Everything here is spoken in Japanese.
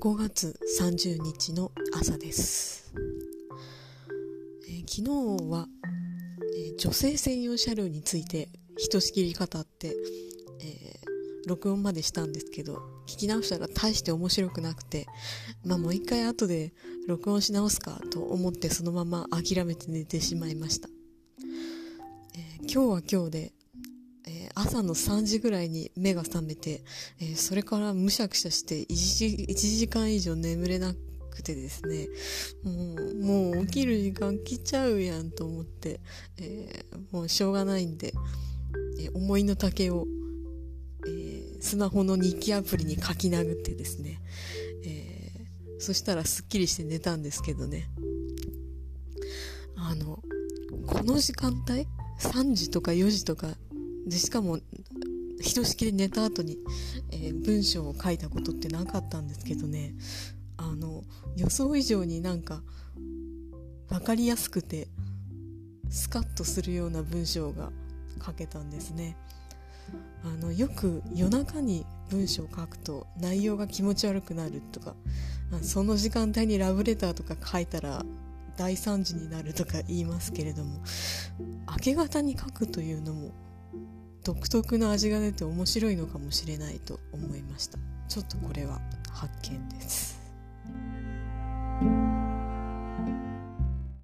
5月30日の朝です、えー、昨日は、えー、女性専用車両についてひとしきり語って、えー、録音までしたんですけど聞き直したら大して面白くなくてまあもう一回後で録音し直すかと思ってそのまま諦めて寝てしまいました、え今日は今日で朝の3時ぐらいに目が覚めて、えー、それからむしゃくしゃして1時 ,1 時間以上眠れなくてですね、もう、もう起きる時間来ちゃうやんと思って、えー、もうしょうがないんで、えー、思いの丈を、えスマホの日記アプリに書き殴ってですね、えそしたらすっきりして寝たんですけどね、あの、この時間帯 ?3 時とか4時とかでしかもひとしきり寝た後に、えー、文章を書いたことってなかったんですけどね。あの予想以上になんか分かりやすくてスカッとするような文章が書けたんですね。あのよく夜中に文章を書くと内容が気持ち悪くなるとかその時間帯にラブレターとか書いたら大惨事になるとか言いますけれども明け方に書くというのも独特の味が出て面白いのかもしれないと思いました。ちょっとこれは発見です。